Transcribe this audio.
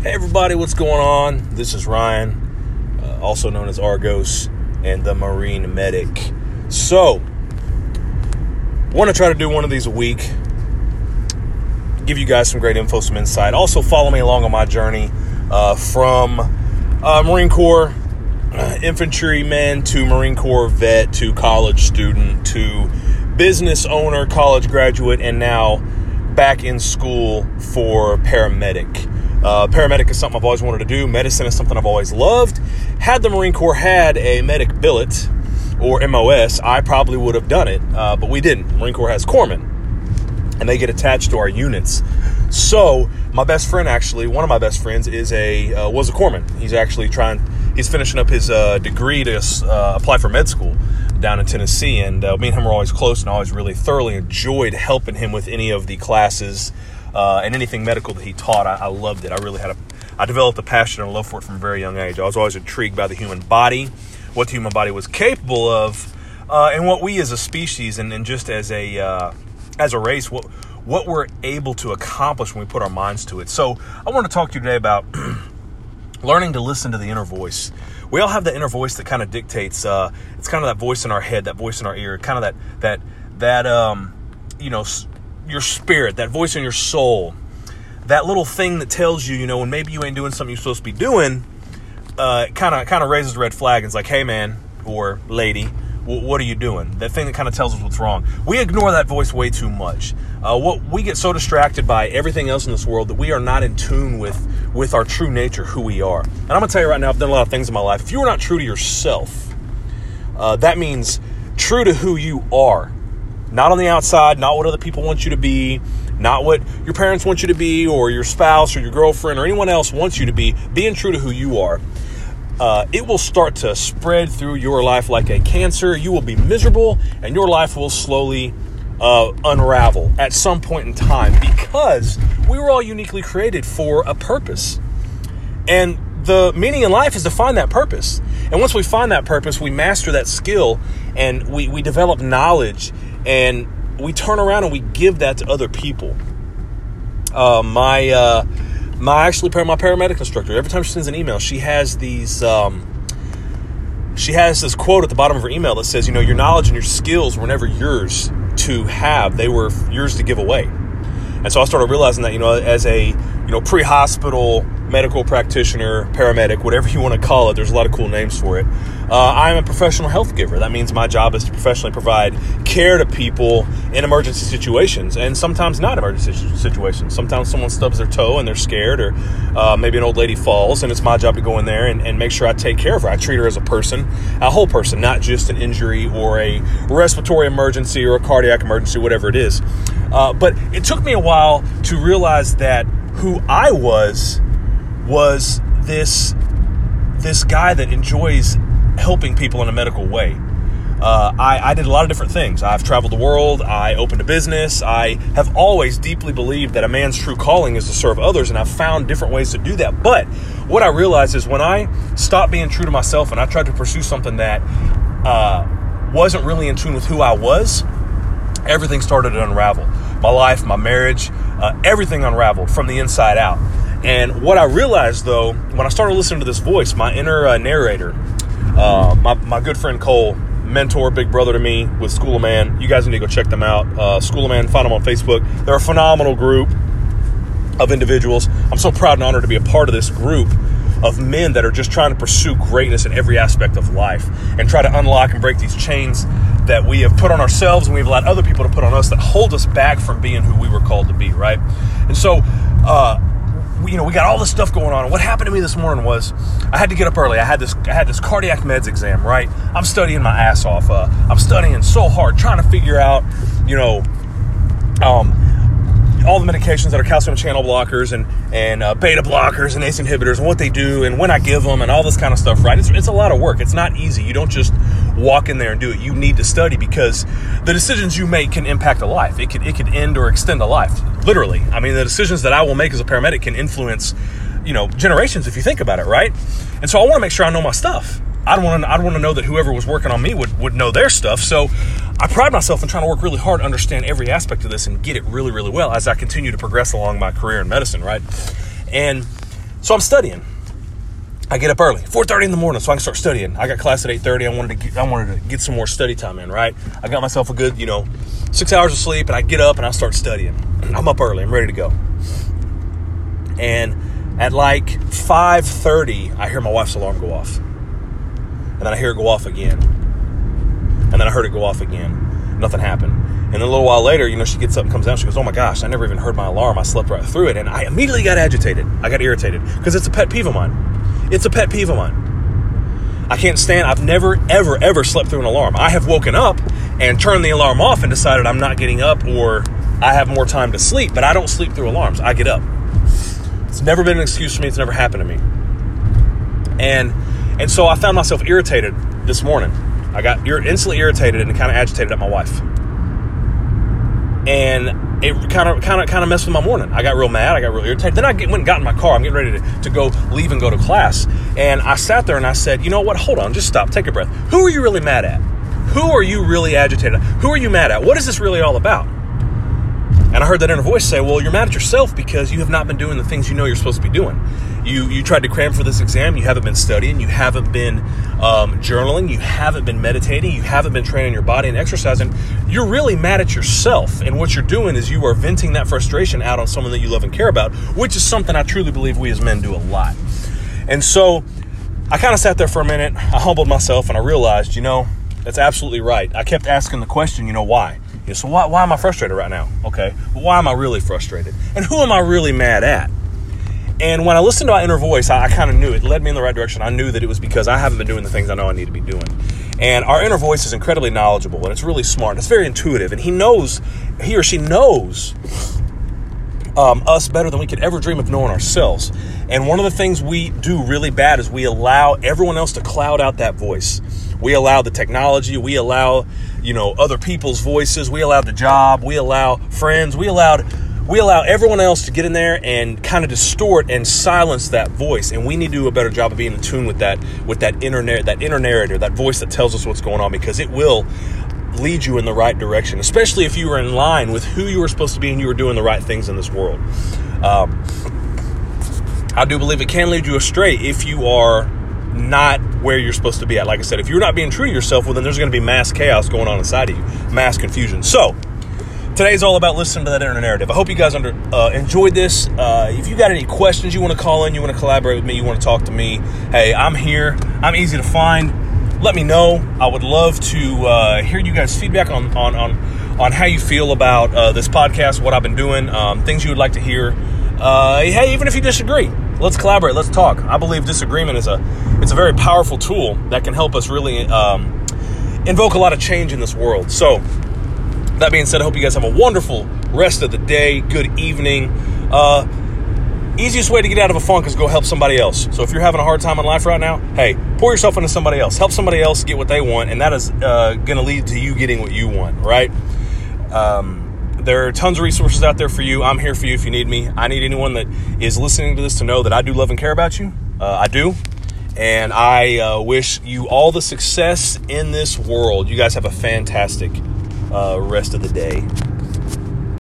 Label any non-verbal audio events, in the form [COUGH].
Hey, everybody, what's going on? This is Ryan, uh, also known as Argos and the Marine Medic. So, want to try to do one of these a week, give you guys some great info, some insight. Also, follow me along on my journey uh, from uh, Marine Corps uh, infantryman to Marine Corps vet to college student to business owner, college graduate, and now back in school for paramedic. Uh, paramedic is something I've always wanted to do. Medicine is something I've always loved. Had the Marine Corps had a medic billet or MOS, I probably would have done it, uh, but we didn't. Marine Corps has corpsmen, and they get attached to our units. So my best friend, actually, one of my best friends, is a uh, was a corpsman. He's actually trying. He's finishing up his uh, degree to uh, apply for med school down in Tennessee, and uh, me and him were always close, and I always really thoroughly enjoyed helping him with any of the classes uh, and anything medical that he taught. I, I, loved it. I really had a, I developed a passion and a love for it from a very young age. I was always intrigued by the human body, what the human body was capable of, uh, and what we as a species and, and just as a uh, as a race, what what we're able to accomplish when we put our minds to it. So I want to talk to you today about [CLEARS THROAT] learning to listen to the inner voice. We all have that inner voice that kind of dictates. Uh, it's kind of that voice in our head, that voice in our ear, kind of that that that um, you know your spirit, that voice in your soul, that little thing that tells you, you know, when maybe you ain't doing something you're supposed to be doing, kind of kind of raises a red flag and it's like, hey man or lady, what are you doing? That thing that kind of tells us what's wrong. We ignore that voice way too much. Uh, what we get so distracted by everything else in this world that we are not in tune with with our true nature, who we are. And I'm gonna tell you right now, I've done a lot of things in my life. If you are not true to yourself, uh, that means true to who you are not on the outside, not what other people want you to be, not what your parents want you to be, or your spouse, or your girlfriend, or anyone else wants you to be, being true to who you are. Uh, it will start to spread through your life like a cancer. You will be miserable, and your life will slowly uh, unravel at some point in time because we were all uniquely created for a purpose. And the meaning in life is to find that purpose. And once we find that purpose, we master that skill and we, we develop knowledge and we turn around and we give that to other people. Uh, my uh, my actually my paramedic instructor. Every time she sends an email, she has these. Um, she has this quote at the bottom of her email that says, "You know, your knowledge and your skills were never yours to have; they were yours to give away." And so I started realizing that, you know, as a you know pre-hospital medical practitioner, paramedic, whatever you want to call it. There's a lot of cool names for it. Uh, I'm a professional health giver. That means my job is to professionally provide care to people in emergency situations and sometimes not emergency situations. Sometimes someone stubs their toe and they're scared, or uh, maybe an old lady falls, and it's my job to go in there and, and make sure I take care of her. I treat her as a person, a whole person, not just an injury or a respiratory emergency or a cardiac emergency, whatever it is. Uh, but it took me a while to realize that who I was was this this guy that enjoys helping people in a medical way. Uh, I, I, did a lot of different things. I've traveled the world. I opened a business. I have always deeply believed that a man's true calling is to serve others, and I've found different ways to do that. But what I realized is when I stopped being true to myself and I tried to pursue something that uh, wasn't really in tune with who I was, everything started to unravel. My life, my marriage, uh, everything unraveled from the inside out. And what I realized though, when I started listening to this voice, my inner uh, narrator, uh, my, my good friend Cole, mentor, big brother to me with School of Man. You guys need to go check them out. Uh, School of Man, find them on Facebook. They're a phenomenal group of individuals. I'm so proud and honored to be a part of this group of men that are just trying to pursue greatness in every aspect of life and try to unlock and break these chains that we have put on ourselves and we've allowed other people to put on us that hold us back from being who we were called to be, right? And so, uh, you know, we got all this stuff going on. what happened to me this morning was I had to get up early. I had this I had this cardiac meds exam, right? I'm studying my ass off. Uh, I'm studying so hard, trying to figure out, you know, um, all the medications that are calcium channel blockers and and uh, beta blockers and ACE inhibitors and what they do and when I give them and all this kind of stuff. Right? It's, it's a lot of work. It's not easy. You don't just walk in there and do it. You need to study because the decisions you make can impact a life. It could it could end or extend a life. Literally. I mean, the decisions that I will make as a paramedic can influence you know generations if you think about it. Right? And so I want to make sure I know my stuff. I don't want to. I don't want to know that whoever was working on me would would know their stuff. So I pride myself in trying to work really hard to understand every aspect of this and get it really, really well as I continue to progress along my career in medicine, right? And So I'm studying. I get up early, 4:30 in the morning, so I can start studying. I got class at 8:30. I wanted to get, I wanted to get some more study time in, right? I got myself a good, you know, six hours of sleep, and I get up and I start studying. I'm up early. I'm ready to go. And at like 5:30, I hear my wife's alarm go off, and then I hear it go off again, and then I heard it go off again. Nothing happened. And then a little while later, you know, she gets up and comes down. She goes, "Oh my gosh, I never even heard my alarm. I slept right through it." And I immediately got agitated. I got irritated because it's a pet peeve of mine. It's a pet peeve of mine. I can't stand, I've never, ever, ever slept through an alarm. I have woken up and turned the alarm off and decided I'm not getting up or I have more time to sleep, but I don't sleep through alarms. I get up. It's never been an excuse for me. It's never happened to me. And and so I found myself irritated this morning. I got you're instantly irritated and kind of agitated at my wife. And it kind of kind of kind of messed with my morning. I got real mad. I got real irritated. Then I get, went and got in my car. I'm getting ready to, to go leave and go to class. And I sat there and I said, you know what? Hold on. Just stop. Take a breath. Who are you really mad at? Who are you really agitated? Who are you mad at? What is this really all about? And I heard that inner voice say, Well, you're mad at yourself because you have not been doing the things you know you're supposed to be doing. You, you tried to cram for this exam, you haven't been studying, you haven't been um, journaling, you haven't been meditating, you haven't been training your body and exercising. You're really mad at yourself. And what you're doing is you are venting that frustration out on someone that you love and care about, which is something I truly believe we as men do a lot. And so I kind of sat there for a minute, I humbled myself, and I realized, you know, that's absolutely right. I kept asking the question, you know, why? So why, why am I frustrated right now? Okay. why am I really frustrated? And who am I really mad at? And when I listened to my inner voice, I, I kind of knew it led me in the right direction. I knew that it was because I haven't been doing the things I know I need to be doing. And our inner voice is incredibly knowledgeable and it's really smart. It's very intuitive. And he knows, he or she knows um, us better than we could ever dream of knowing ourselves. And one of the things we do really bad is we allow everyone else to cloud out that voice. We allow the technology, we allow, you know, other people's voices, we allow the job, we allow friends, we allowed we allow everyone else to get in there and kind of distort and silence that voice and we need to do a better job of being in tune with that with that inner that inner narrator that voice that tells us what's going on because it will lead you in the right direction especially if you are in line with who you were supposed to be and you were doing the right things in this world um, i do believe it can lead you astray if you are not where you're supposed to be at. Like I said, if you're not being true to yourself, well, then there's going to be mass chaos going on inside of you, mass confusion. So, today's all about listening to that inner narrative. I hope you guys under, uh, enjoyed this. Uh, if you got any questions, you want to call in, you want to collaborate with me, you want to talk to me, hey, I'm here. I'm easy to find. Let me know. I would love to uh, hear you guys' feedback on on on, on how you feel about uh, this podcast, what I've been doing, um, things you would like to hear. Uh, hey, even if you disagree, let's collaborate. Let's talk. I believe disagreement is a it's a very powerful tool that can help us really um, invoke a lot of change in this world. So, that being said, I hope you guys have a wonderful rest of the day. Good evening. Uh, easiest way to get out of a funk is go help somebody else. So if you're having a hard time in life right now, hey, pour yourself into somebody else. Help somebody else get what they want, and that is uh, going to lead to you getting what you want, right? Um, there are tons of resources out there for you. I'm here for you if you need me. I need anyone that is listening to this to know that I do love and care about you. Uh, I do. And I uh, wish you all the success in this world. You guys have a fantastic uh, rest of the day.